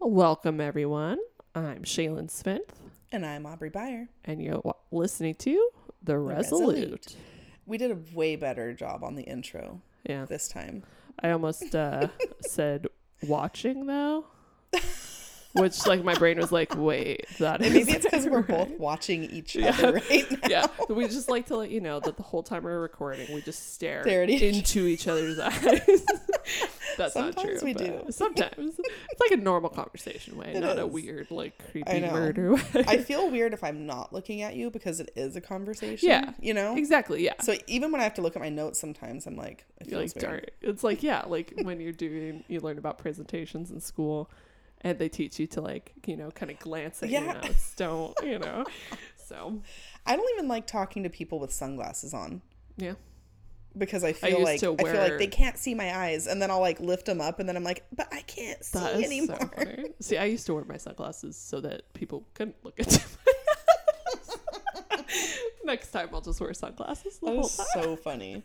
Welcome, everyone. I'm Shaylin Smith, And I'm Aubrey Byer. and you're listening to The Resolute. Resolute. We did a way better job on the intro Yeah. this time. I almost uh, said watching, though, which, like, my brain was like, wait, that And maybe it's because we're both watching each Yeah. other right now. Yeah. We just like to let you know that the whole time we're recording, we just stare, Stare at each- into each other's eyes. That's not Sometimes true. we do. Sometimes. It's like a normal conversation way, It not a is. weird, like, creepy know. murder way. I feel weird if I'm not looking at you because it is a conversation. Yeah. You know? exactly. Yeah. So even when I have to look at my notes sometimes, I'm like, it You're feels like weird. dark. It's like yeah, like when you're doing you learn about presentations in school and they teach you to like, you know, kind of glance at your Yeah. notes. Don't, you know. So I don't even like talking to people with sunglasses on yeah. Because I feel used like I feel like they can't see my eyes, and then I'll like lift them up, and then I'm like, but I can't see anymore. so. See, I used to wear my sunglasses so that people couldn't look at my eyes. Next time I'll just wear sunglasses the That whole is time. so funny.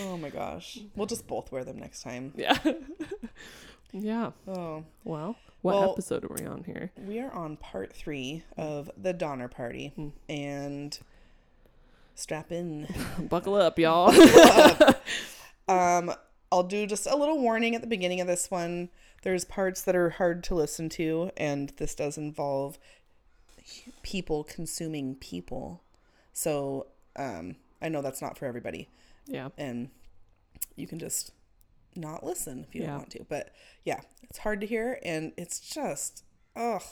Oh my gosh. We'll just both wear them next time. Yeah. yeah. Oh. Well, what Well- episode are we on here? We are on part three of the Donner Party, Hmm. and strap in. Buckle up, y'all. Um, I'll do just a little warning at the beginning of this one. There's parts that are hard to listen to, and this does involve people consuming people. So um, I know that's not for everybody, yeah. and you can just not listen if you Yeah. don't want to. But yeah, it's hard to hear, and it's just ugh,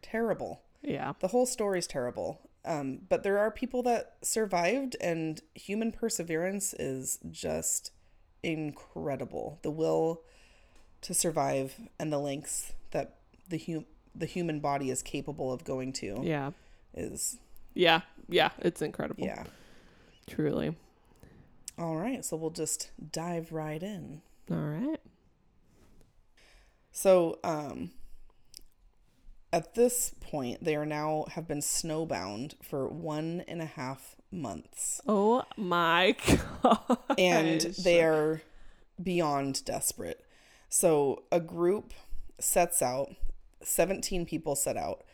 terrible. Yeah. The whole story's terrible. Um, but there are people that survived, and human perseverance is just incredible. The will to survive and the lengths that the hum- the human body is capable of going to Yeah. is Yeah. Yeah. It's incredible. yeah. Truly. All right, so we'll just dive right in. All right. So, um, at this point, they are now have been snowbound for one and a half months. Oh my god. and they are beyond desperate. So a group sets out, 17 people set out,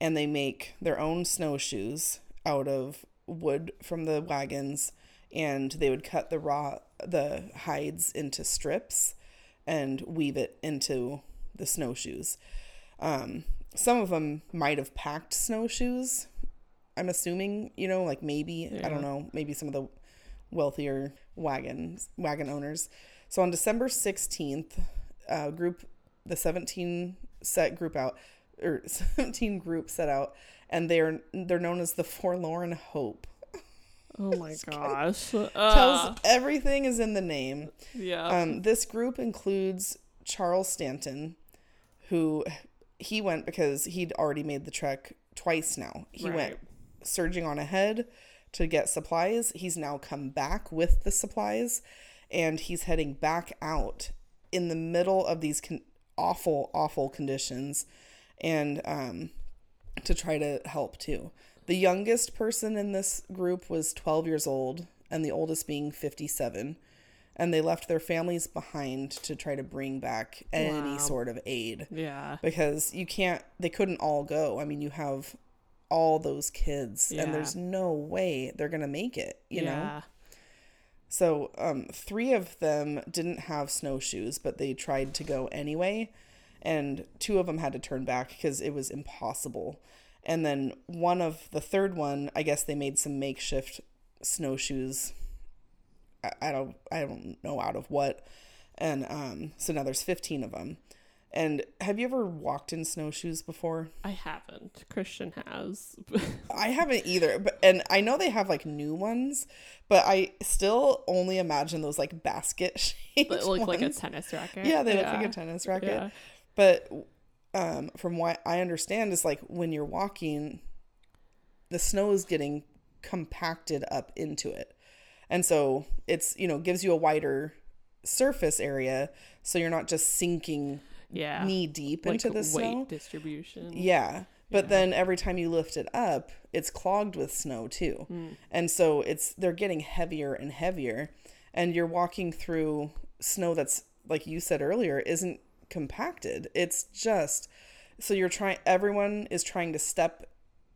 and they make their own snowshoes out of wood from the wagons and they would cut the raw the hides into strips and weave it into the snowshoes. Um, some of them might have packed snowshoes. I'm assuming, you know, like maybe I don't know, maybe some of the wealthier wagons wagon owners. So on December 16th, uh, group the 17 set group out or 17 group set out and they're they're known as the Forlorn Hope. Oh my gosh. Tells Uh, everything is in the name. yeah. Um, this group includes Charles Stanton, who he went because he'd already made the trek twice now. He went surging on ahead to get supplies. He's now come back with the supplies and he's heading back out in the middle of these con- awful, awful conditions and um, to try to help too. The youngest person in this group was 12 years old and the oldest being 57 and they left their families behind to try to bring back any Wow. sort of aid yeah. because you can't they couldn't all go i mean you have all those kids Yeah. and there's no way they're gonna make it you know so um three of them didn't have snowshoes but they tried to go anyway and two of them had to turn back because it was impossible and then one of the third one i guess they made some makeshift snowshoes i, don't i don't know out of what and um so now there's 15 of them and have you ever walked in snowshoes before I haven't. Christian has. I haven't either, but and I know they have like new ones, but I still only imagine those like basket shaped That look like a tennis racket. yeah, they look like a tennis racket. Yeah. But um, from what I understand, is like when you're walking, the snow is getting compacted up into it, and so it's you know gives you a wider surface area, so you're not just sinking Yeah. knee deep like into the weight snow. distribution. Yeah. But then every time you lift it up, it's clogged with snow too. Mm. And so it's they're getting heavier and heavier and you're walking through snow that's like you said earlier isn't compacted. It's just so you're trying everyone is trying to step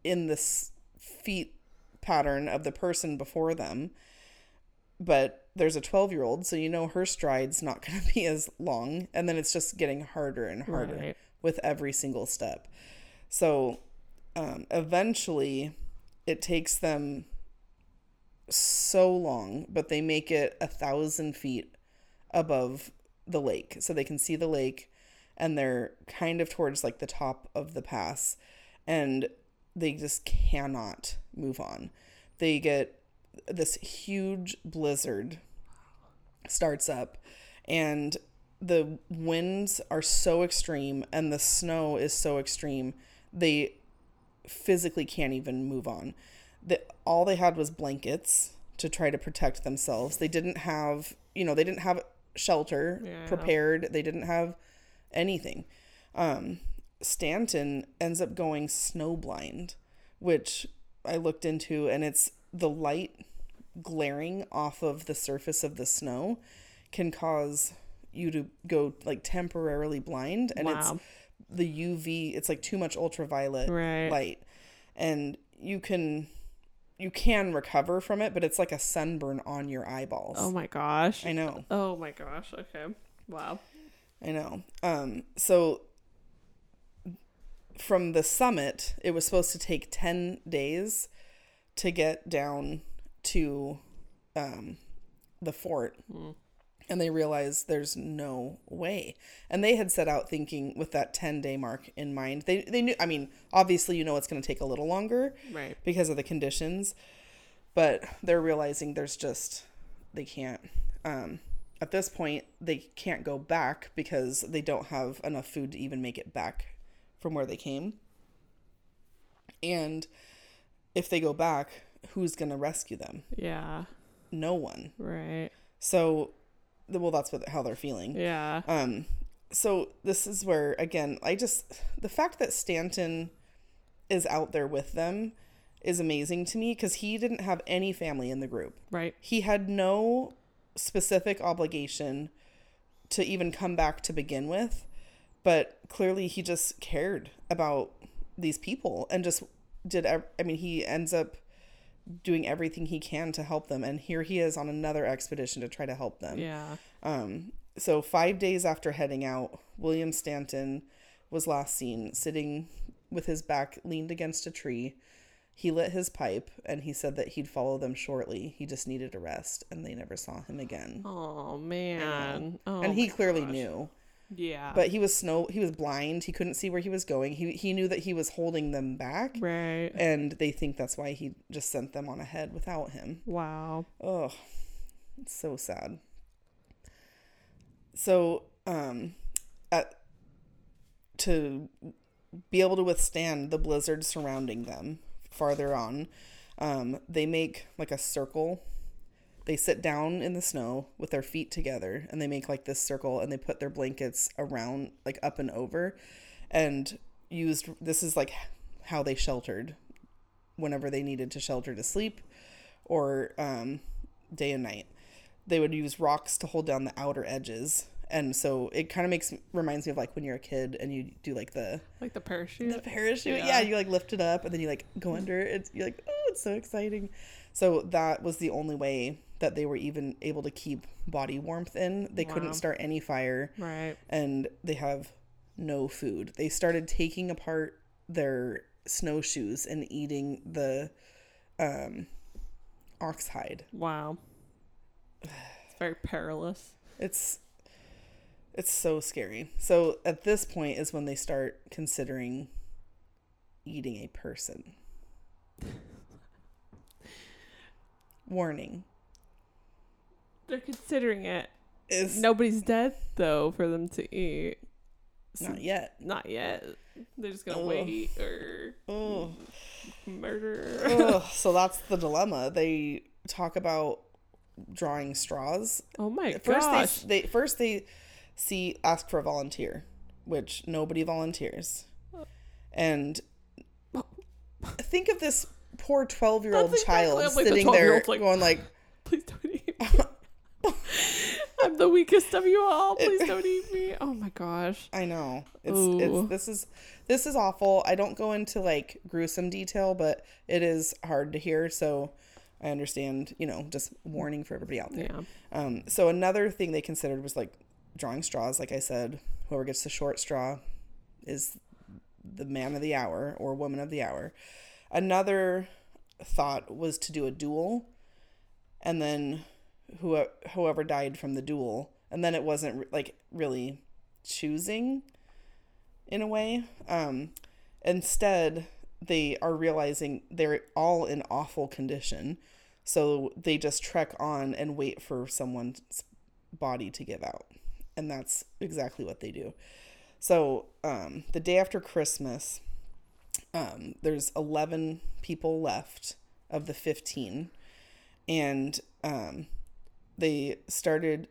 in this feet pattern of the person before them. But there's a 12 year old, so you know her stride's not going to be as long. And then it's just getting harder and harder Right. with every single step. So um, eventually it takes them so long, but they make it a thousand feet above the lake. So they can see the lake and they're kind of towards like the top of the pass and they just cannot move on. They get this huge blizzard starts up and the winds are so extreme and the snow is so extreme they physically can't even move on. The, all they had was blankets to try to protect themselves. They didn't have you know they didn't have shelter Yeah. prepared. They didn't have anything. Um, stanton ends up going snowblind which i looked into and it's the light glaring off of the surface of the snow can cause you to go like temporarily blind and Wow. it's the UV it's like too much ultraviolet Right. light and you can you can recover from it but it's like a sunburn on your eyeballs. Oh my gosh. I know. Oh my gosh. Okay. Wow. I know. Um, so from the summit, it was supposed to take 10 days to get down to um, the fort. And they realized there's no way. And they had set out thinking with that 10 day mark in mind. They, they knew, I mean, obviously, you know, it's going to take a little longer Right. because of the conditions. But they're realizing there's just they can't. Um, at this point, they can't go back because they don't have enough food to even make it back from where they came. And if they go back, who's going to rescue them? Yeah. No one. Right. So, well, that's what how they're feeling. Yeah. Um, so this is where again, I just the fact that Stanton is out there with them is amazing to me because he didn't have any family in the group. Right. He had no specific obligation to even come back to begin with, but clearly he just cared about these people and just did. I mean, he ends up doing everything he can to help them, and here he is on another expedition to try to help them. Yeah. Um, so five days after heading out, William Stanton was last seen sitting with his back leaned against a tree. He lit his pipe and he said that he'd follow them shortly. He just needed a rest and they never saw him again. Oh man. Oh, and he clearly gosh. knew. Yeah. But he was snow he was blind. He couldn't see where he was going. He he knew that he was holding them back. right. And they think that's why he just sent them on ahead without him. Wow. Oh, it's so sad. So, um, at to be able to withstand the blizzard surrounding them farther on, um, they make like a circle. They sit down in the snow with their feet together and they make like this circle and they put their blankets around, like up and over, and used this is like how they sheltered whenever they needed to shelter to sleep or um, day and night. They would use rocks to hold down the outer edges. And so it kind of makes reminds me of like when you're a kid and you do like the Like the parachute. the parachute. Yeah. Yeah. you like lift it up and then you like go under. It's, you're like, oh, it's so exciting. So that was the only way that they were even able to keep body warmth in. They Wow. couldn't start any fire Right. and they have no food. They started taking apart their snowshoes and eating the um, ox hide. Wow. It's very perilous. It's it's so scary. So at this point is when they start considering eating a person. Warning They're considering it. is Nobody's dead though for them to eat. not yet. Not yet. They're just gonna wait or Oh. murder. So that's the dilemma. They talk about drawing straws oh my first gosh. they, they first they see ask for a volunteer which nobody volunteers and think of this poor 12 year old child what, like, the sitting there like- going like Please don't eat. I'm I'm the weakest of you all. Please don't eat me. Oh my gosh. I know. It's Ooh. it's this is this is awful. I don't go into like gruesome detail, but it is hard to hear, so I understand, you know, just warning for everybody out there. Yeah. Um so another thing they considered was like drawing straws, like I said, whoever gets the short straw is the man of the hour or woman of the hour. Another thought was to do a duel and then who, whoever died from the duel. And then it wasn't like really choosing in a way. Um instead they are realizing they're all in awful condition. So they just trek on and wait for someone's body to give out. And that's exactly what they do. So um the day after christmas um there's 11 people left of the 15 and um they started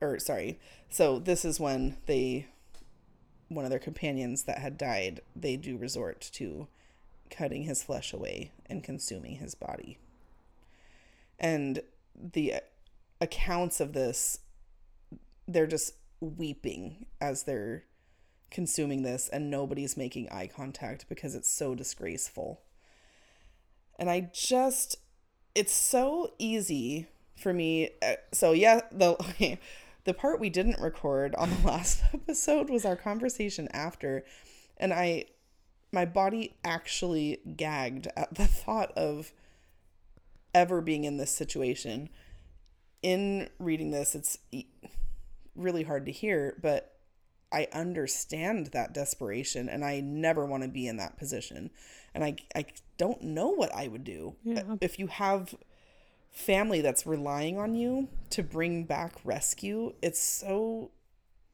or sorry so this is when they one of their companions that had died they do resort to cutting his flesh away and consuming his body. And the accounts of this they're just weeping as they're consuming this and nobody's making eye contact because it's so disgraceful. And i just it's so easy for me. uh, So yeah, the the part we didn't record on the last episode was our conversation after, and I my body actually gagged at the thought of ever being in this situation. In reading this, it's really hard to hear, but I understand that desperation and I never want to be in that position. And I I don't know what I would do. Yeah. If you have family that's relying on you to bring back rescue, it's so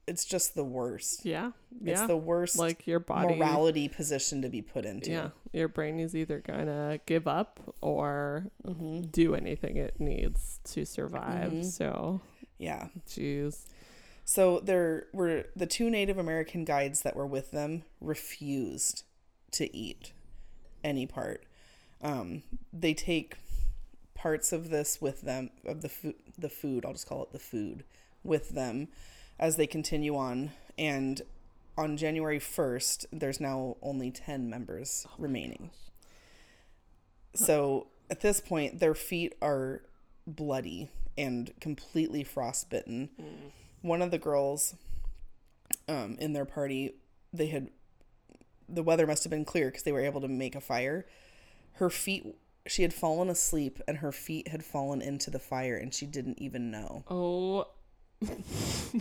it's just the worst. Yeah. It's Yeah. the worst like your body. morality position to be put into. Yeah. Your brain is either gonna give up or Mm-hmm. do anything it needs to survive. Mhm. So, Yeah. jeez. So there were the two Native American guides that were with them refused to eat any part. Um, they take parts of this with them of the food the food I'll just call it the food with them as they continue on. And on January 1st there's now only 10 members remaining. So at this point their feet are bloody and completely frostbitten. One of the girls um, in their party they had the weather must have been clear because they were able to make a fire. Her feet she had fallen asleep and her feet had fallen into the fire and she didn't even know Oh,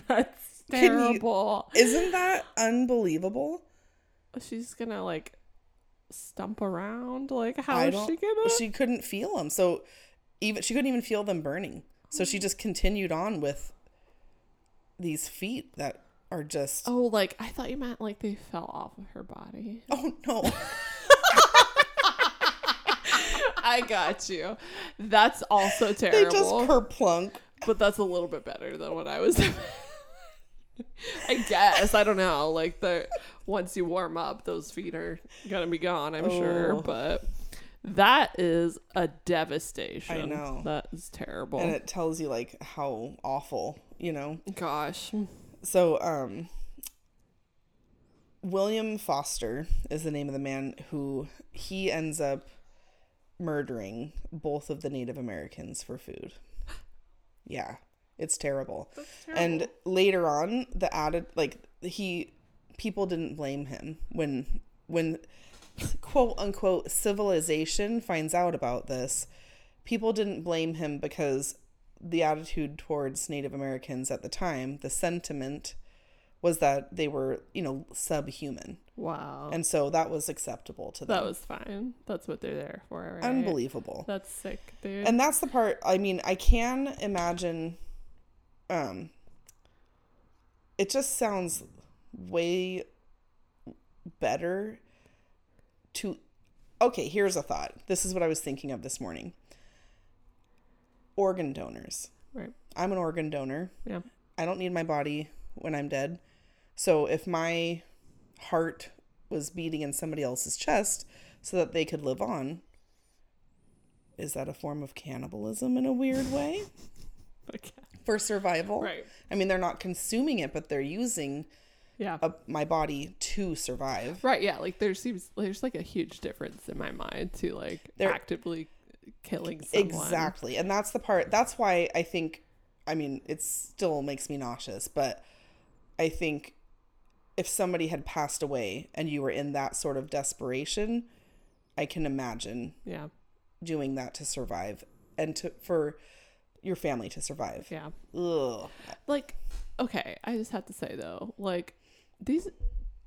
that's Can you- terrible. isn't that unbelievable She's gonna like stump around. Like, how is she gonna? she couldn't feel them so even she couldn't even feel them burning so she just continued on with these feet that are just oh, like I thought you meant like they fell off of her body. oh no I got you. That's also terrible. they just kerplunk but that's a little bit better than what I was. I guess I don't know. Like the once you warm up, those feet are gonna be gone. I'm sure, Oh. but that is a devastation. I know. that is terrible. and it tells you like how awful you know Gosh, so um william foster is the name of the man who he ends up murdering both of the native americans for food. Yeah it's terrible. And later on the added like he people didn't blame him when when quote unquote civilization finds out about this people didn't blame him because the attitude towards native americans at the time the sentiment was that they were you know subhuman wow, and so that was acceptable to them that was fine. That's what they're there for, right? unbelievable That's sick, dude. and that's the part i mean i can imagine um it just sounds way better to okay here's a thought this is what i was thinking of this morning organ donors right. i'm an organ donor Yeah. i don't need my body when i'm dead so if my heart was beating in somebody else's chest so that they could live on is that a form of cannibalism in a weird way Okay. for survival. Right. I mean, they're not consuming it, but they're using Yeah. uh, my body to survive. right. Yeah. Like there seems there's like a huge difference in my mind to like There- actively killing someone. Exactly. And that's the part that's why I think I mean, it still makes me nauseous, but I think if somebody had passed away and you were in that sort of desperation, I can imagine Yeah. doing that to survive and to for your family to survive. Yeah. Ugh. like okay i just have to say though like these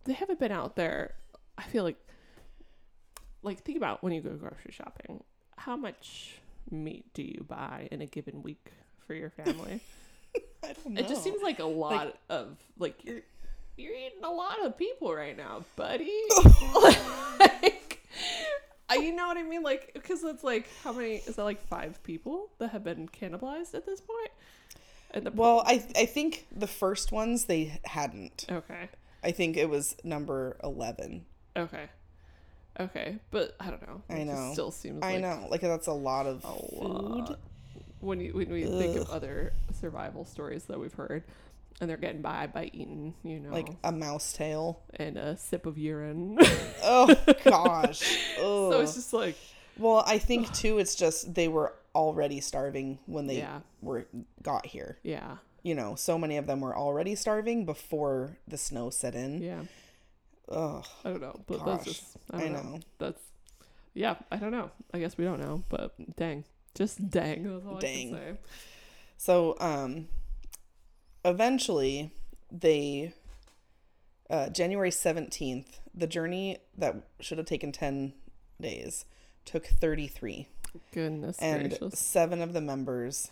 they haven't been out there i feel like like think about when you go grocery shopping how much meat do you buy in a given week for your family I don't know. it just seems like a lot of like you're eating a lot of people right now buddy like you know what i mean like because it's like how many is that like five people that have been cannibalized at this point and the well, I I think the first ones they hadn't. okay I think it was number 11. Okay. Okay, but I don't know. I It just know. still seems I like know. Like that's a lot of a food. lot. When you when we think of other survival stories that we've heard, and they're getting by by eating, you know, Like a mouse tail. and a sip of urine. Oh gosh. so it's just like Well, I think too it's just they were already starving when they Yeah. were got here. yeah, You know, so many of them were already starving before the snow set in. yeah. Ugh. I don't know, but Gosh, that's just I, I don't know. know. That's yeah. I don't know. I guess we don't know, but dang, just dang. That's all Dang. I can say. So, um eventually they uh January 17th, the journey that should have taken 10 days took 33. Goodness and gracious. seven of the members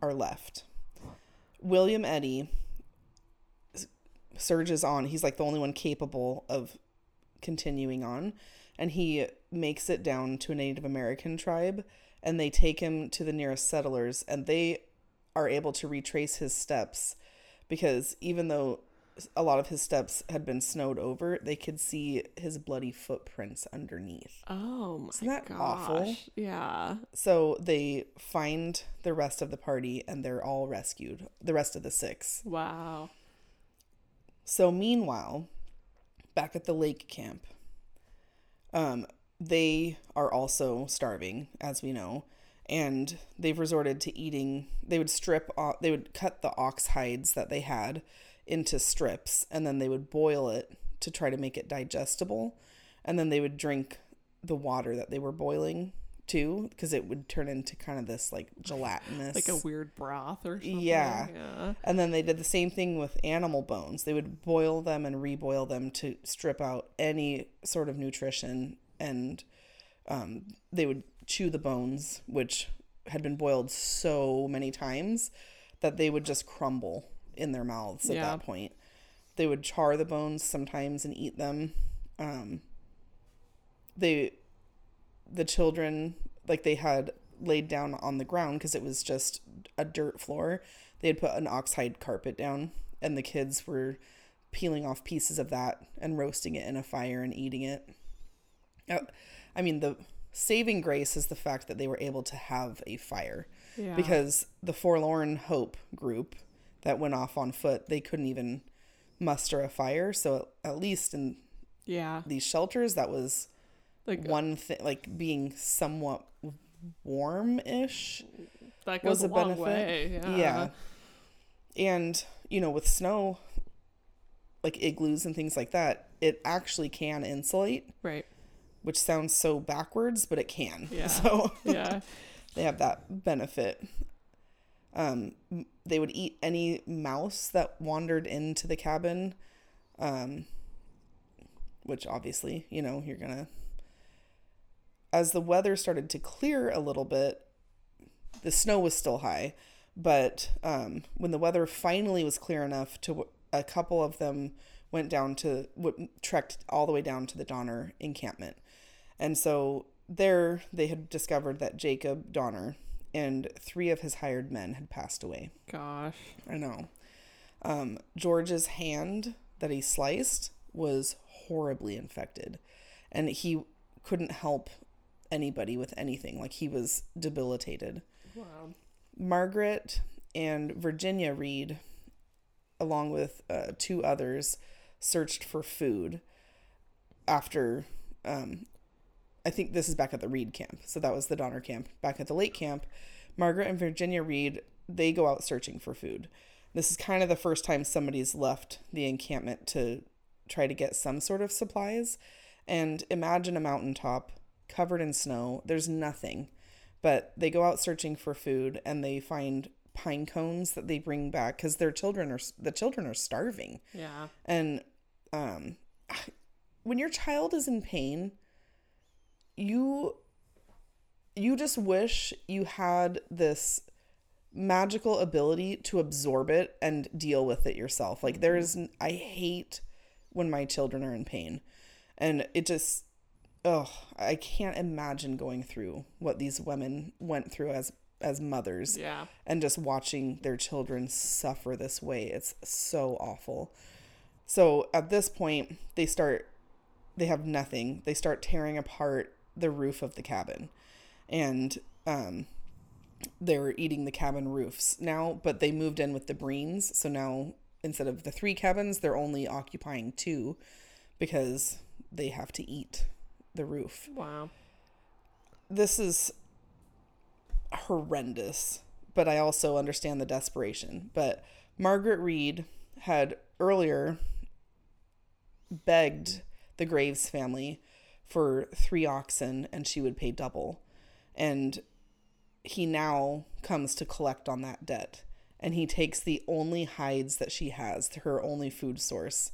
are left. William Eddy surges on. He's like the only one capable of continuing on, and he makes it down to a Native American tribe, and they take him to the nearest settlers, and they are able to retrace his steps because even though a lot of his steps had been snowed over, they could see his bloody footprints underneath. Oh my Isn't that gosh. awful? Yeah. So they find the rest of the party and they're all rescued, the rest of the six. Wow. So meanwhile, back at the lake camp, um, they are also starving, as we know, and they've resorted to eating. They would strip, off, they would cut the ox hides that they had into strips, and then they would boil it to try to make it digestible, and then they would drink the water that they were boiling too, because it would turn into kind of this like gelatinous, Like a weird broth or something. Yeah. Yeah. and then they did the same thing with animal bones. They would boil them and reboil them to strip out any sort of nutrition, and um, they would chew the bones, which had been boiled so many times that they would just crumble in their mouths at Yeah. that point. They would char the bones sometimes and eat them. Um, they, the children, like they had laid down on the ground because it was just a dirt floor. They had put an oxhide carpet down, and the kids were peeling off pieces of that and roasting it in a fire and eating it. Uh, I mean, the saving grace is the fact that they were able to have a fire Yeah. because the Forlorn Hope group that went off on foot, they couldn't even muster a fire. So at least in yeah. these shelters, that was Like uh, one thing, like being somewhat warm-ish. that was a, a benefit. way. Yeah. Yeah. And, you know, with snow, like igloos and things like that, it actually can insulate, Right. Which sounds so backwards, but it can. Yeah. So Yeah. they have that benefit. Um, they would eat any mouse that wandered into the cabin, um, which obviously, you know, you're gonna. As the weather started to clear a little bit, the snow was still high, but um, when the weather finally was clear enough to, a couple of them went down to, w- trekked all the way down to the Donner encampment, and so there they had discovered that Jacob Donner and three of his hired men had passed away. Gosh. I know. Um, George's hand that he sliced was horribly infected, and he couldn't help anybody with anything. Like he was debilitated. Wow. Margaret and Virginia Reed, along with uh, two others, searched for food after. Um, I think this is back at the Reed camp. So that was the Donner camp. Back at the Lake camp, Margaret and Virginia Reed, they go out searching for food. This is kind of the first time somebody's left the encampment to try to get some sort of supplies. And imagine a mountaintop covered in snow. There's nothing. But they go out searching for food and they find pine cones that they bring back because their children are the children are starving. Yeah. And um, when your child is in pain, you you just wish you had this magical ability to absorb it and deal with it yourself. Like there is I hate when my children are in pain. And it just oh, I can't imagine going through what these women went through as as mothers Yeah. and just watching their children suffer this way. It's so awful. So at this point, they start, they have nothing. They start tearing apart the roof of the cabin. And um, they're eating the cabin roofs now, but they moved in with the Breens. So now instead of the three cabins, they're only occupying two because they have to eat the roof Wow. this is horrendous, but I also understand the desperation. But Margaret Reed had earlier begged the Graves family for three oxen and she would pay double. And he now comes to collect on that debt. And he takes the only hides that she has, her only food source,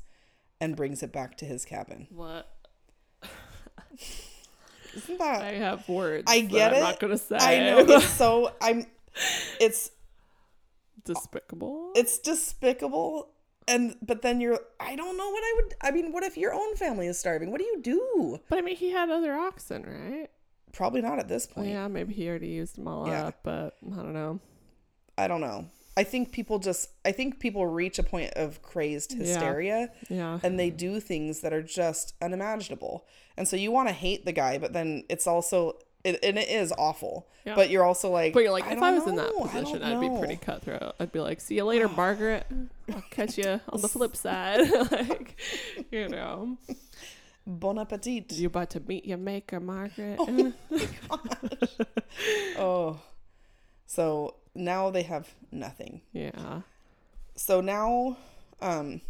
and brings it back to his cabin. What? Isn't that I have words. I get I'm it. not gonna say. I know it's so I'm it's despicable. it's despicable and but then you're I don't know what I would I mean what if your own family is starving? What do you do? But I mean, he had other oxen, right? Probably not at this point. Yeah, maybe he already used them all Yeah. up, but I don't know. I don't know. I think people just I think people reach a point of crazed hysteria Yeah. and they do things that are just unimaginable. And so you want to hate the guy, but then it's also it, and it is awful. Yeah. But you're also like But you're like, I if I was in that know. I don't position, I'd be pretty cutthroat. I'd be like, see you later, Margaret. I'll catch you on the flip side. like, you know, Bon appetit. you about to meet your maker, Margaret. Oh. So now they have nothing. yeah. So now um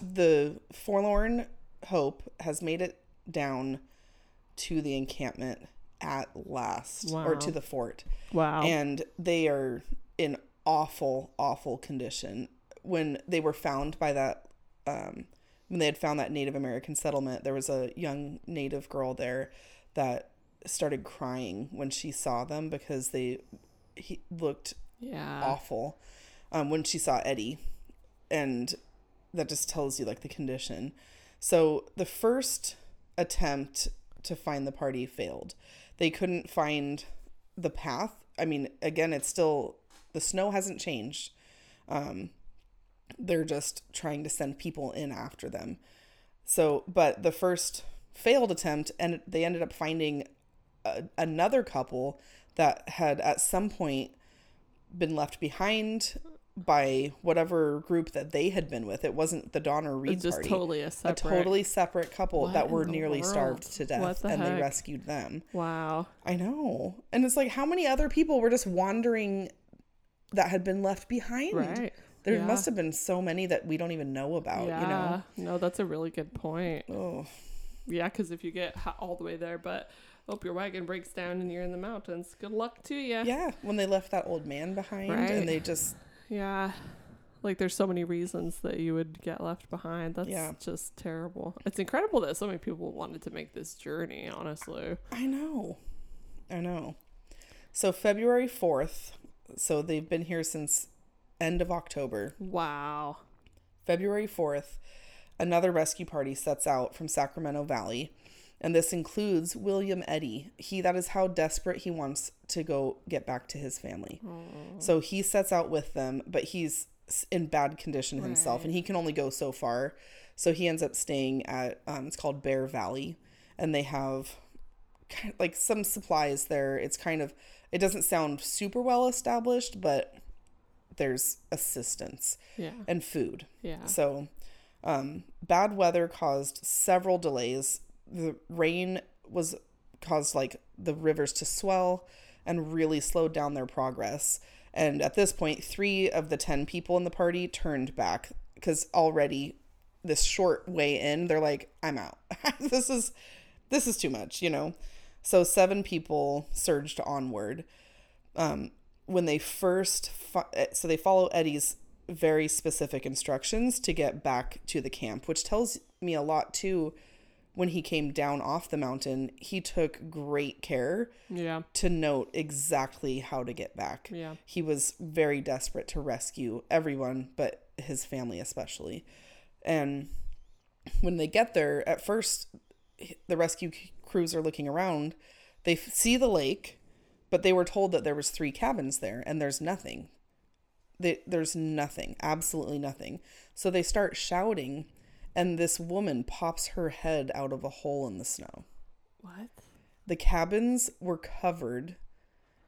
the forlorn hope has made it down to the encampment at last or to the fort Wow. and they are in awful awful condition when they were found by that um when they had found that native american settlement there was a young native girl there that started crying when she saw them because they he looked yeah. awful um, when she saw Eddy, and that just tells you like the condition. So the first attempt to find the party failed. They couldn't find the path. I mean, again, it's still the snow hasn't changed. Um, they're just trying to send people in after them. So, but the first failed attempt, and they ended up finding a, another couple that had at some point been left behind by whatever group that they had been with. It wasn't the Donner Reed just party. totally a separate, a totally separate couple What that were nearly starved to death the and they rescued them. Wow. I know. And it's like how many other people were just wandering that had been left behind? Right. There Yeah. must have been so many that we don't even know about, yeah. No, that's a really good point. Oh, Yeah, because if you get all the way there, but hope your wagon breaks down and you're in the mountains, good luck to you. yeah, when they left that old man behind Right. and they just Yeah. Like there's so many reasons that you would get left behind. That's Yeah. just terrible. It's incredible that so many people wanted to make this journey, honestly. I know. I know. So February 4th, so they've been here since end of October. Wow. February 4th, another rescue party sets out from Sacramento Valley, and this includes William Eddy. He that is how desperate he wants to go get back to his family. So he sets out with them, but he's in bad condition himself, Right. and he can only go so far. So he ends up staying at um, it's called Bear Valley, and they have kind like some supplies there. It's kind of It doesn't sound super well established, but there's assistance Yeah. and food. Yeah. So, um, bad weather caused several delays. The rain was caused like the rivers to swell and really slowed down their progress. And at this point, three of the 10 people in the party turned back because already this short way in, they're like, I'm out. this is this is too much, you know. So seven people surged onward. Um, when they first, fo- eh, so they follow Eddy's very specific instructions to get back to the camp, which tells me a lot too. When he came down off the mountain, he took great care Yeah. to note exactly how to get back. Yeah. He was very desperate to rescue everyone, but his family especially. And when they get there, at first, the rescue crews are looking around. They f- see the lake, but they were told that there was three cabins there, and there's nothing. They, there's nothing, absolutely nothing. So they start shouting, and this woman pops her head out of a hole in the snow What? the cabins were covered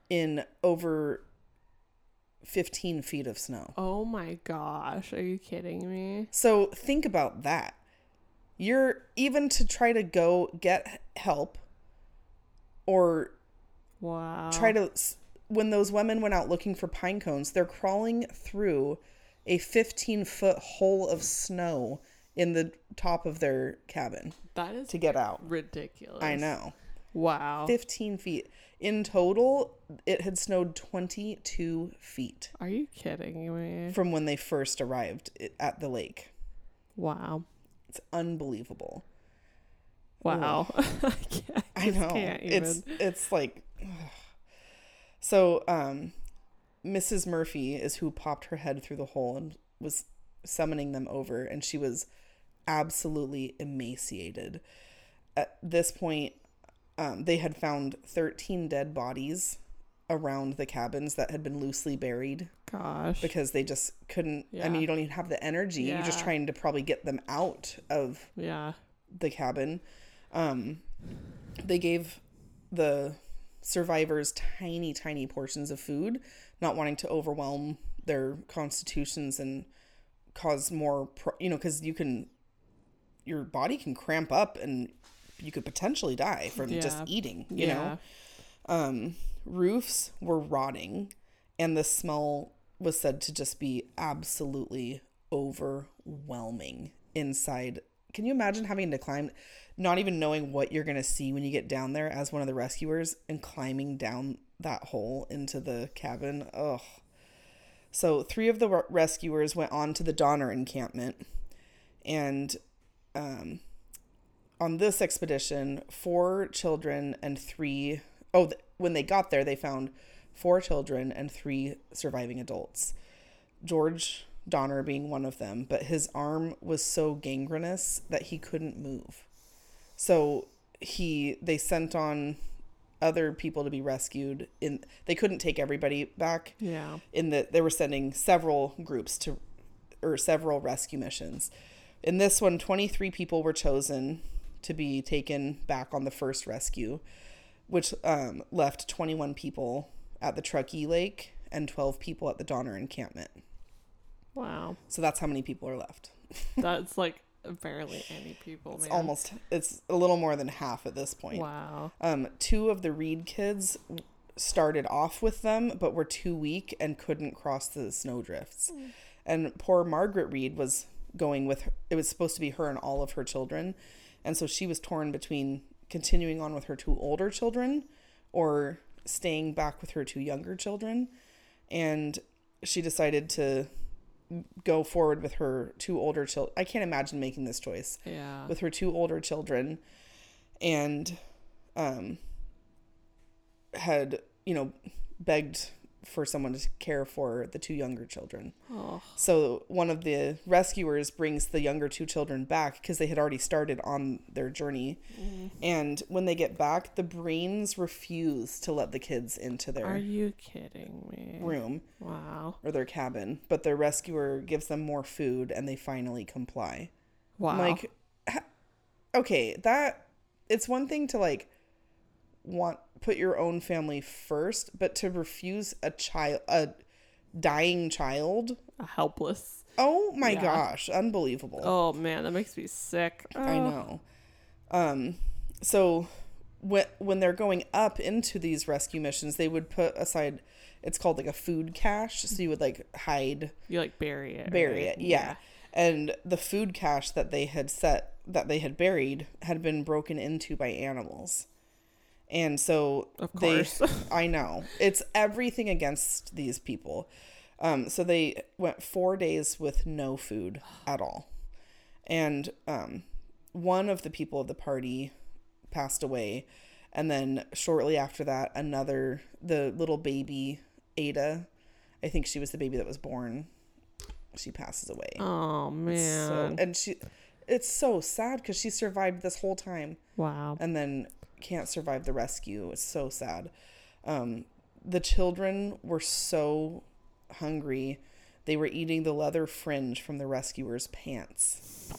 in over 15 feet of snow. Oh my gosh. Are you kidding me? So think about that. You're even to try to go get help or Wow. try to when those women went out looking for pine cones, they're crawling through a 15 foot hole of snow in the top of their cabin That is to get out. ridiculous. I know. Wow. 15 feet. In total, it had snowed 22 feet Are you kidding me? from when they first arrived i- at the lake. Wow. It's unbelievable. Wow. I, can't, I just know. Can't It's even. it's like so um Mrs. Murphy is who popped her head through the hole and was summoning them over and she was absolutely emaciated. At this point, um, they had found 13 dead bodies around the cabins that had been loosely buried Gosh. because they just couldn't I mean you don't even have the energy. You're just trying to probably get them out of yeah. the cabin. Um, they gave the survivors tiny, tiny portions of food, not wanting to overwhelm their constitutions and cause more, pro- you know, because you can, your body can cramp up and you could potentially die from just eating, you yeah. know? Um, roofs were rotting, and the smell was said to just be absolutely overwhelming inside. Can you imagine having to climb, not even knowing what you're going to see when you get down there as one of the rescuers and climbing down that hole into the cabin? Ugh. So, three of the rescuers went on to the Donner encampment, and um, on this expedition, four children and three oh, th- when they got there, they found four children and three surviving adults. George Donner being one of them, but his arm was so gangrenous that he couldn't move. So he they sent on other people to be rescued in they couldn't take everybody back Yeah. in that they were sending several groups to or several rescue missions. In this one, 23 people were chosen to be taken back on the first rescue, which um, left 21 people at the Truckee Lake and 12 people at the Donner encampment. Wow. So that's how many people are left. That's like barely any people, It's man. almost it's a little more than half at this point. Wow. Um, two of the Reed kids started off with them, but were too weak and couldn't cross the snowdrifts. And poor Margaret Reed was going with her, it was supposed to be her and all of her children, and so she was torn between continuing on with her two older children or staying back with her two younger children, and she decided to go forward with her two older children. I can't imagine making this choice Yeah. with her two older children and um had you know begged for someone to care for the two younger children oh. so one of the rescuers brings the younger two children back because they had already started on their journey mm. and when they get back the Breens refuse to let the kids into their Are you kidding me? room Wow. or their cabin but the rescuer gives them more food and they finally comply Wow. like, okay, that it's one thing to like want put your own family first, but to refuse a child a dying child. A helpless. Oh my Yeah. gosh, unbelievable. Oh man, that makes me sick. I Oh. know. Um, so when when they're going up into these rescue missions, they would put aside. It's called like a food cache. So you would like hide, You like bury it. bury right? it, yeah. And the food cache that they had set that they had buried had been broken into by animals, and so Of they. I know it's everything against these people. Um, so they went four days with no food at all, and um, one of the people of the party passed away, and then shortly after that, another the little baby Ada, I think she was the baby that was born. She passes away. Oh man. So and she, it's so sad because she survived this whole time wow. and then can't survive the rescue. It's so sad. Um, the children were so hungry, they were eating the leather fringe from the rescuer's pants.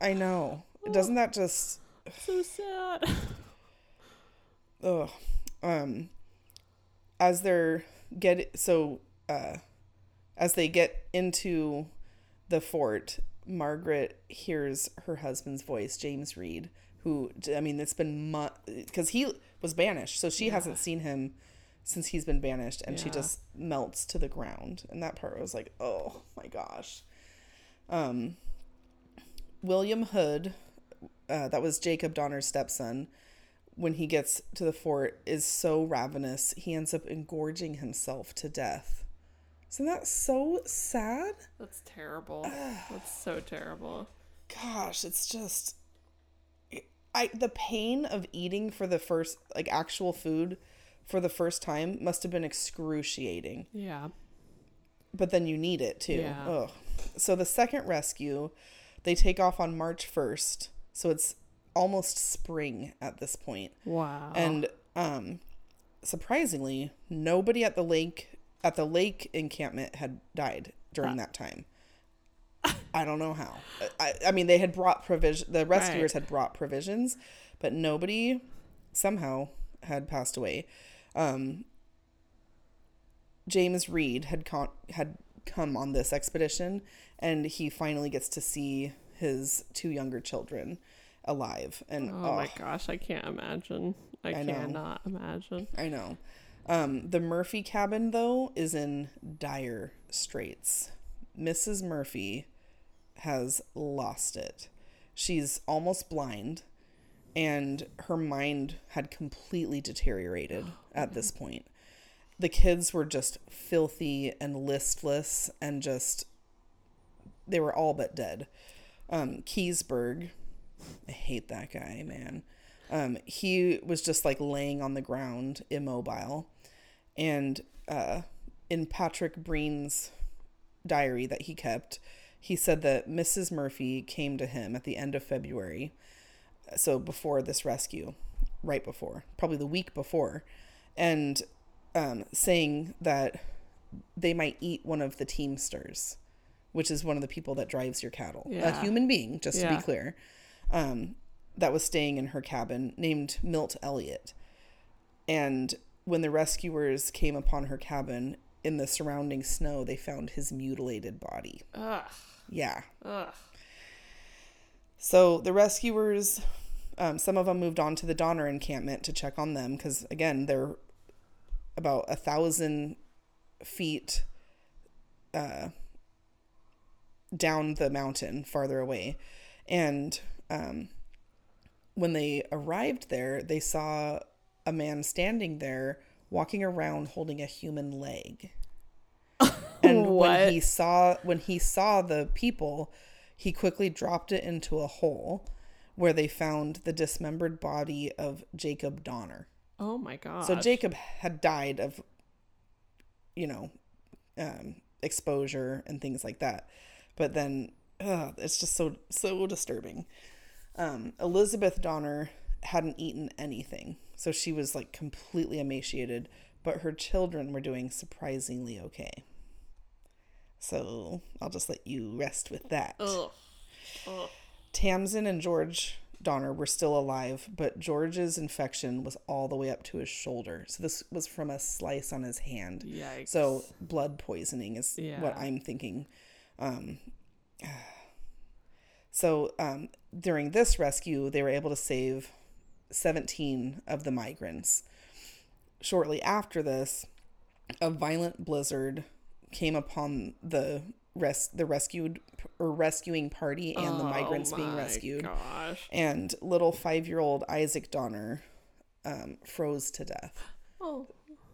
I know. Doesn't that just So sad. ugh. Um, as they're get so uh, as they get into the fort, Margaret hears her husband's voice, James Reed, who I mean, it's been months because he was banished, so she hasn't seen him since he's been banished, and she just melts to the ground. And that part was like, oh my gosh. Um, William Hood, uh, that was Jacob Donner's stepson, when he gets to the fort, is so ravenous he ends up engorging himself to death. Isn't that so sad? That's terrible. That's so terrible. Gosh, it's just I the pain of eating for the first like actual food for the first time must have been excruciating. Yeah. But then you need it too. Yeah. Ugh. So the second rescue, they take off on March 1st. So it's almost spring at this point. Wow. And um surprisingly, nobody at the lake at the lake encampment had died during that time. I don't know how. I, I mean, they had brought provision. The rescuers Right. had brought provisions, but nobody somehow had passed away. Um, James Reed had con- had come on this expedition, and he finally gets to see his two younger children alive. And oh my gosh, I can't imagine. I, I know. cannot imagine. I know. Um, the Murphy cabin, though, is in dire straits. Mrs. Murphy has lost it. She's almost blind, and her mind had completely deteriorated at this point. The kids were just filthy and listless, and just they were all but dead. Um, Keseberg, I hate that guy, man. Um, he was just like laying on the ground, immobile. And uh, in Patrick Breen's diary that he kept, he said that Mrs. Murphy came to him at the end of February, so before this rescue, right before, probably the week before, and um, saying that they might eat one of the teamsters, which is one of the people that drives your cattle, a human being, just to be clear, um, that was staying in her cabin named Milt Elliott. And when the rescuers came upon her cabin in the surrounding snow, they found his mutilated body. Ugh. Yeah. Ugh. So the rescuers, um, some of them moved on to the Donner encampment to check on them because, again, they're about a thousand feet uh, down the mountain, farther away. And um, when they arrived there, they saw a man standing there walking around holding a human leg. And when he saw when he saw the people, he quickly dropped it into a hole where they found the dismembered body of Jacob Donner. Oh my god. So Jacob had died of, you know, um, exposure and things like that. But then ugh, it's just so so disturbing. Um, Elizabeth Donner hadn't eaten anything, so she was like completely emaciated. But her children were doing surprisingly okay. So I'll just let you rest with that. Ugh. Ugh. Tamsen and George Donner were still alive, but George's infection was all the way up to his shoulder. So this was from a slice on his hand. Yikes. So blood poisoning is what I'm thinking. Um, so um, during this rescue, they were able to save 17 of the migrants. Shortly after this, a violent blizzard came upon the res- the rescued or rescuing party and the migrants Oh being rescued. Gosh. And little five year old Isaac Donner um, froze to death Oh.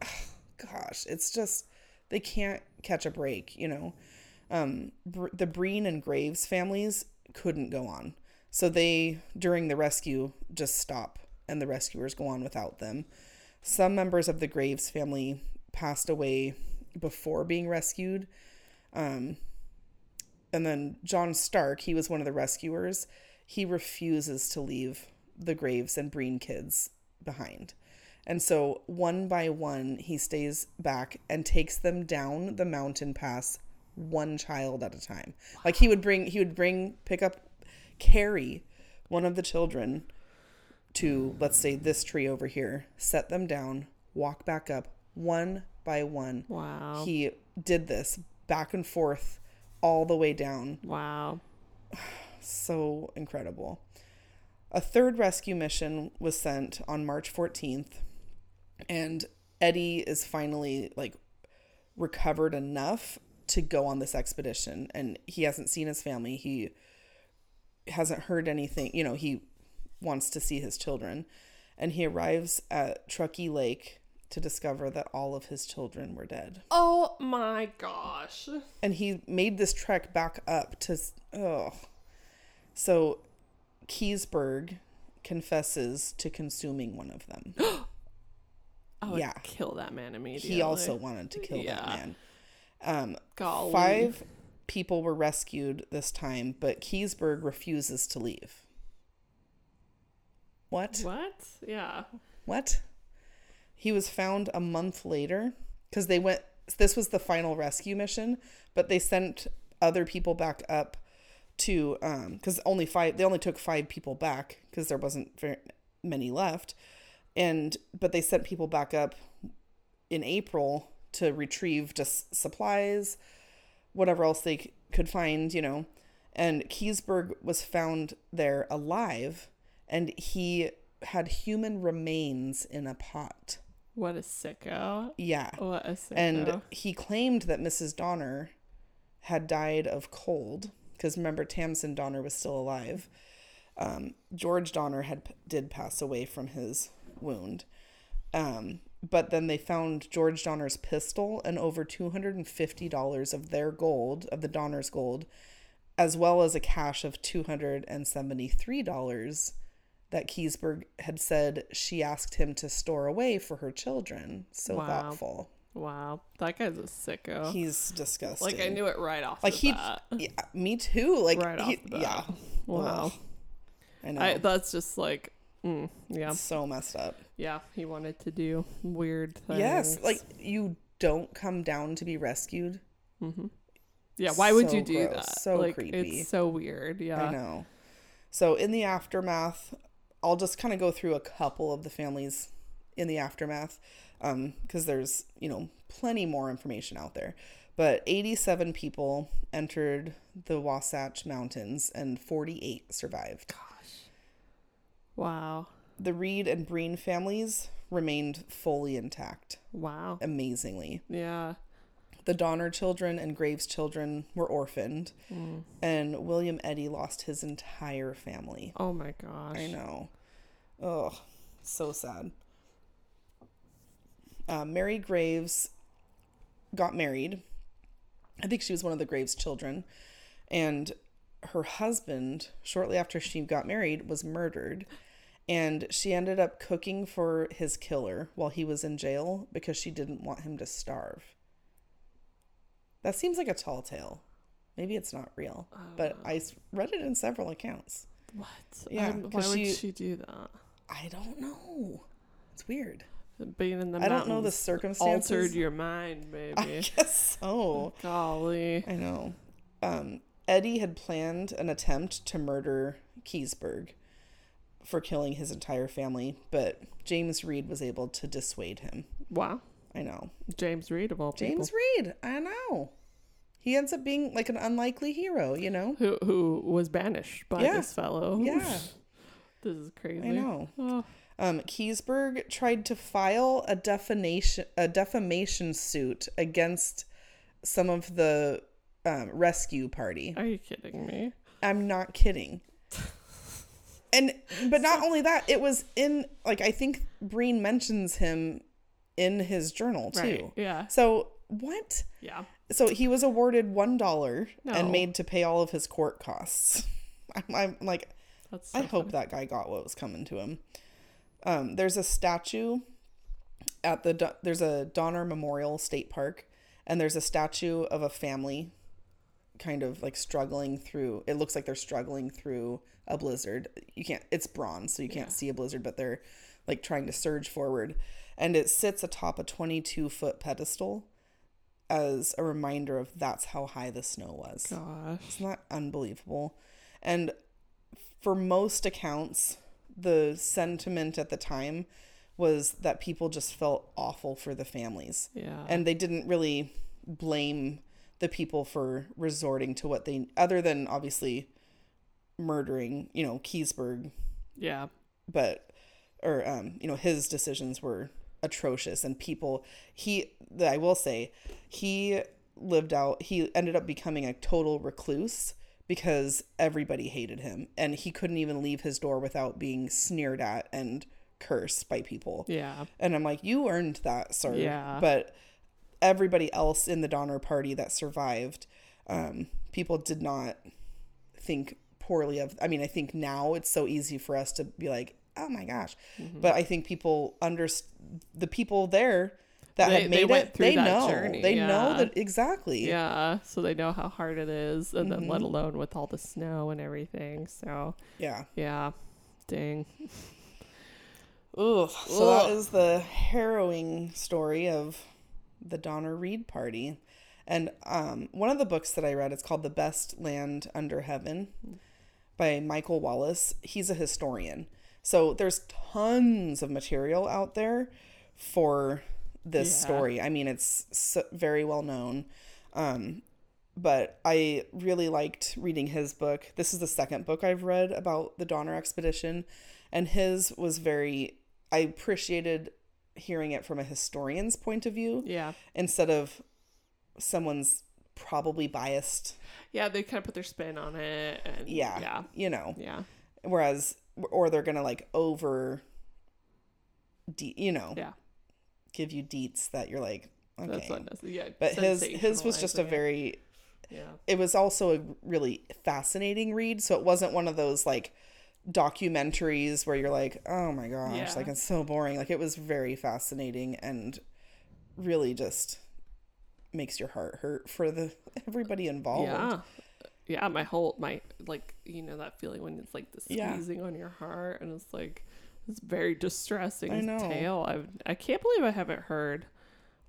gosh, it's just they can't catch a break, you know. Um, Br- the Breen and Graves families couldn't go on, so they during the rescue just stop, and the rescuers go on without them. Some members of the Graves family passed away before being rescued. Um, and then John Stark, he was one of the rescuers. He refuses to leave the Graves and Breen kids behind. And so one by one, he stays back and takes them down the mountain pass one child at a time. Like he would bring, he would bring, pick up, carry one of the children to, let's say, this tree over here, set them down, walk back up one by one. Wow. He did this back and forth all the way down wow. so incredible. A third rescue mission was sent on March 14th, and Eddy is finally like recovered enough to go on this expedition. And he hasn't seen his family. He hasn't heard anything. You know, he wants to see his children. And he arrives at Truckee Lake to discover that all of his children were dead. Oh my gosh. and he made this trek back up to oh so Keseberg confesses to consuming one of them would Yeah. kill that man immediately. he also wanted to kill that man um Golly. five people were rescued this time but Keseberg refuses to leave what What? Yeah. What? He was found a month later because they went. This was the final rescue mission, but they sent other people back up to um because only five. They only took five people back because there wasn't very many left, and but they sent people back up in April to retrieve just supplies, whatever else they c- could find, you know. And Keseberg was found there alive, and he had human remains in a pot. What a sicko. Yeah. What a sicko. And he claimed that Mrs. Donner had died of cold because remember Tamsen Donner was still alive. Um, George Donner had did pass away from his wound. Um, but then they found George Donner's pistol and over $250 of their gold, of the Donner's gold, as well as a cache of $273 that Keseberg had said she asked him to store away for her children. So Wow. thoughtful. wow. That guy's a sicko. He's disgusting. like I knew it right off Like he, yeah, me too. Like Right he, off the yeah. Wow. Ugh. I know. I, that's just like mm, yeah. so messed up. Yeah. He wanted to do weird things. Yes, like you don't come down to be rescued. Mm-hmm. Yeah, why would you do gross, that? so like creepy. it's so weird. Yeah. I know. So in the aftermath, I'll just kind of go through a couple of the families in the aftermath um, because there's you know plenty more information out there. But 87 people entered the Wasatch Mountains and 48 survived. Gosh. Wow. The Reed and Breen families remained fully intact, Wow. amazingly. Yeah. The Donner children and Graves children were orphaned, and William Eddy lost his entire family. Oh my gosh. I know. Oh, so sad. Uh, Mary Graves got married. I think she was one of the Graves children. And her husband, shortly after she got married, was murdered. And she ended up cooking for his killer while he was in jail because she didn't want him to starve. That seems like a tall tale. Maybe it's not real, but I read it in several accounts. What? Yeah, Um, why would she- she do that? I don't know. It's weird. Being in the I don't know the circumstances. altered your mind, baby. I maybe. guess so. Golly. I know. Um, Eddy had planned an attempt to murder Keseberg, for killing his entire family, but James Reed was able to dissuade him. Wow. I know. James Reed of all people. James Reed, I know. He ends up being like an unlikely hero, you know? who who was banished by Yeah. this fellow. Yeah. this is crazy. I know. Oh, Um, Keseberg tried to file a defamation a defamation suit against some of the um, rescue party. are you kidding me? I'm not kidding. And but not only that, it was in like I think Breen mentions him in his journal too. Right. Yeah. So what? Yeah. So he was awarded one dollar No. and made to pay all of his court costs. I'm, I'm like, so I hope that guy got what was coming to him. Um, there's a statue at the there's a Donner Memorial State Park, and there's a statue of a family, kind of like struggling through. It looks like they're struggling through a blizzard. You can't. It's bronze, so you can't Yeah. see a blizzard, but they're like trying to surge forward, and it sits atop a 22 foot pedestal, as a reminder of that's how high the snow was. Gosh. Isn't unbelievable? And for most accounts, the sentiment at the time was that people just felt awful for the families. Yeah. And they didn't really blame the people for resorting to what they, other than obviously murdering, you know, Keseberg, yeah. but, or, um, you know, his decisions were atrocious and people, he, I will say, he lived out, he ended up becoming a total recluse because everybody hated him and he couldn't even leave his door without being sneered at and cursed by people. Yeah. And I'm like, you earned that, sir. Yeah. But everybody else in the Donner Party that survived, um, people did not think poorly of. I mean, I think now it's so easy for us to be like, oh my gosh. Mm-hmm. But I think people under the people there that They- they made went it, through they that know. journey, They know that exactly. Yeah. So they know how hard it is, and then Mm-hmm. let alone with all the snow and everything. So Yeah. yeah. Dang. Ugh. So that Ugh. is the harrowing story of the Donner Reed party. And um, one of the books that I read, is called The Best Land Under Heaven by Michael Wallis. He's a historian. So there's tons of material out there for this Yeah. story. I mean, it's so, very well known. Um, but I really liked reading his book. This is the second book I've read about the Donner expedition, and his was very. I appreciated hearing it from a historian's point of view Yeah. instead of someone's probably biased. Yeah. They kind of put their spin on it, and Yeah, Yeah. you know. Yeah. Whereas, or they're gonna like over, de- you know, Yeah. give you deets that you're like, okay. That's what. Does, yeah. but his his was just a very Yeah. it was also a really fascinating read so it wasn't one of those like documentaries where you're like oh my gosh Yeah. like it's so boring like it was very fascinating and really just makes your heart hurt for the everybody involved Yeah. Yeah, my whole my like you know that feeling when it's like the Yeah. squeezing on your heart and it's like it's very distressing I know. tale. I I can't believe I haven't heard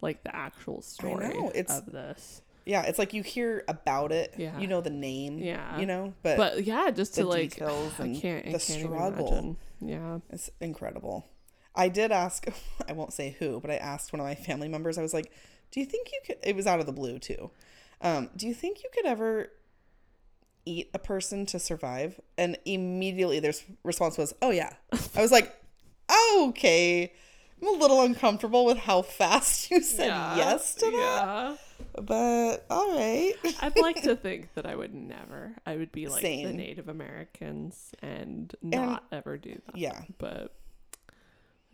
like the actual story of this. yeah it's like you hear about it Yeah. you know the name Yeah. you know but, But yeah, just to like details I can't I the can't struggle. Yeah. It's incredible. I did ask, I won't say who, but I asked one of my family members, I was like, do you think you could, it was out of the blue too. Um, do you think you could ever eat a person to survive? And immediately their response was, oh yeah. I was like, okay. I'm a little uncomfortable with how fast you said Yeah. yes to that. Yeah. But all right. I'd like to think that I would never. I would be like the Native Americans and not ever do that. Yeah. But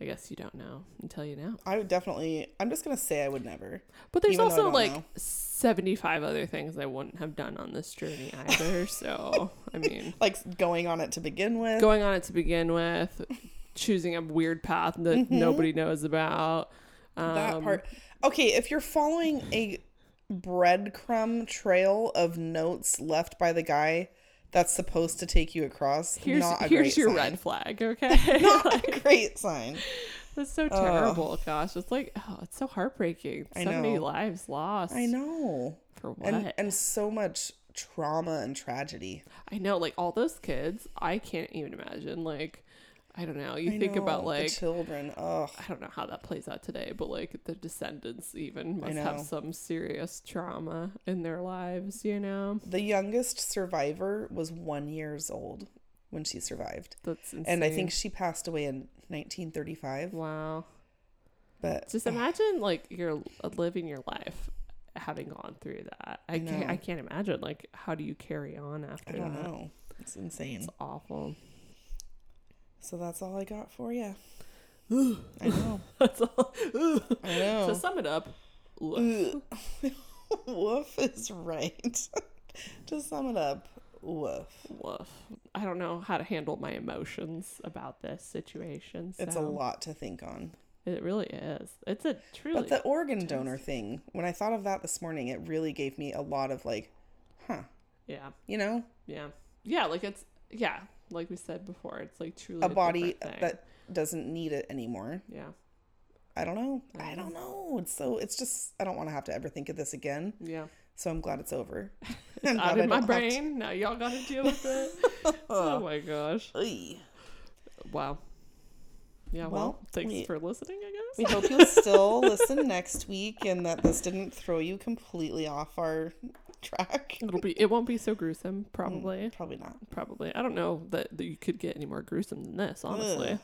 I guess you don't know until you know. I would definitely, I'm just going to say I would never. But there's Even though I also like know. 75 other things I wouldn't have done on this journey either. so, I mean, Like going on it to begin with. going on it to begin with, choosing a weird path that nobody knows about. Um, Mm-hmm. that part. Okay, if you're following a breadcrumb trail of notes left by the guy that's supposed to take you across, Here's not a here's your sign. red flag, okay? Not a great sign. That's so terrible. Gosh, it's like oh, it's so heartbreaking. So many lives lost. I know, For what? and and so much trauma and tragedy. I know, like all those kids, I can't even imagine. Like I don't know. You I think about know, the like children. Ugh. I don't know how that plays out today, but like the descendants even must have some serious trauma in their lives, you know? The youngest survivor was one years old when she survived, That's insane. and I think she passed away in 1935. wow. But Just imagine like you're uh, living your life having gone through that. I, I can't. I can't imagine like how do you carry on after I don't that? know. It's insane. It's awful. So that's all I got for you. I know. That's all. I To know. sum it up, woof is right. to sum it up, woof. woof. I don't know how to handle my emotions about this situation. It's a lot to think on. It really is. It's a truly. But the organ donor thing, when I thought of that this morning, it really gave me a lot of like, huh, yeah, you know, yeah, yeah. Like it's yeah. Like we said before, it's like truly a body that doesn't need it anymore. Yeah, I don't know. I don't know. It's so, it's just, I don't want to have to ever think of this again. yeah. So I'm glad it's over. I'm Out in my don't to- brain. Now y'all got to deal with it. oh my gosh. Oy. Wow. Yeah. Well, Well, thanks we- for listening. I guess. We hope you'll still listen next week and that this didn't throw you completely off our track. It'll be. It won't be so gruesome. Mm, probably. Probably not. Probably. I don't know that, that you could get any more gruesome than this. Honestly. Ugh.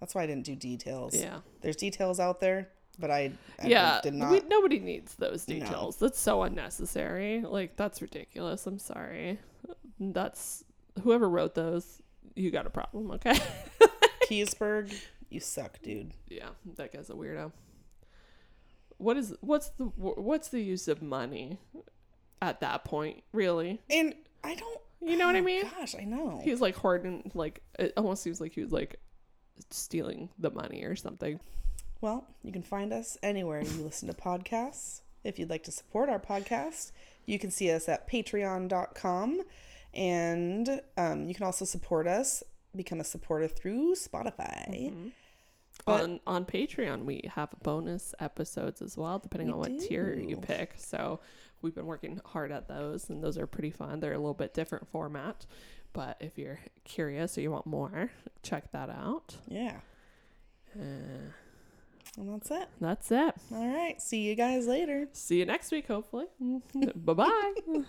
That's why I didn't do details. Yeah. There's details out there, but I, I yeah. did not. We, nobody needs those No. details. That's so unnecessary. Like that's ridiculous. I'm sorry. That's whoever wrote those. You got a problem. Okay. Keseberg, you suck, dude. yeah. That guy's a weirdo. What is what's the what's the use of money at that point? Really? And I don't. You know what I oh, mean? Gosh, I know. He was like hoarding. Like it almost seems like he was like stealing the money or something. Well, you can find us anywhere you listen to podcasts. If you'd like to support our podcast, you can see us at patreon.com. And um, you can also support us, become a supporter through Spotify. Mm-hmm. But- on on Patreon, we have bonus episodes as well, depending We on what tier you pick. So we've been working hard at those, and those are pretty fun. They're a little bit different format, but if you're curious or you want more, check that out. Yeah. Uh, And that's it. that's it. All right. See you guys later. See you next week, hopefully. bye bye.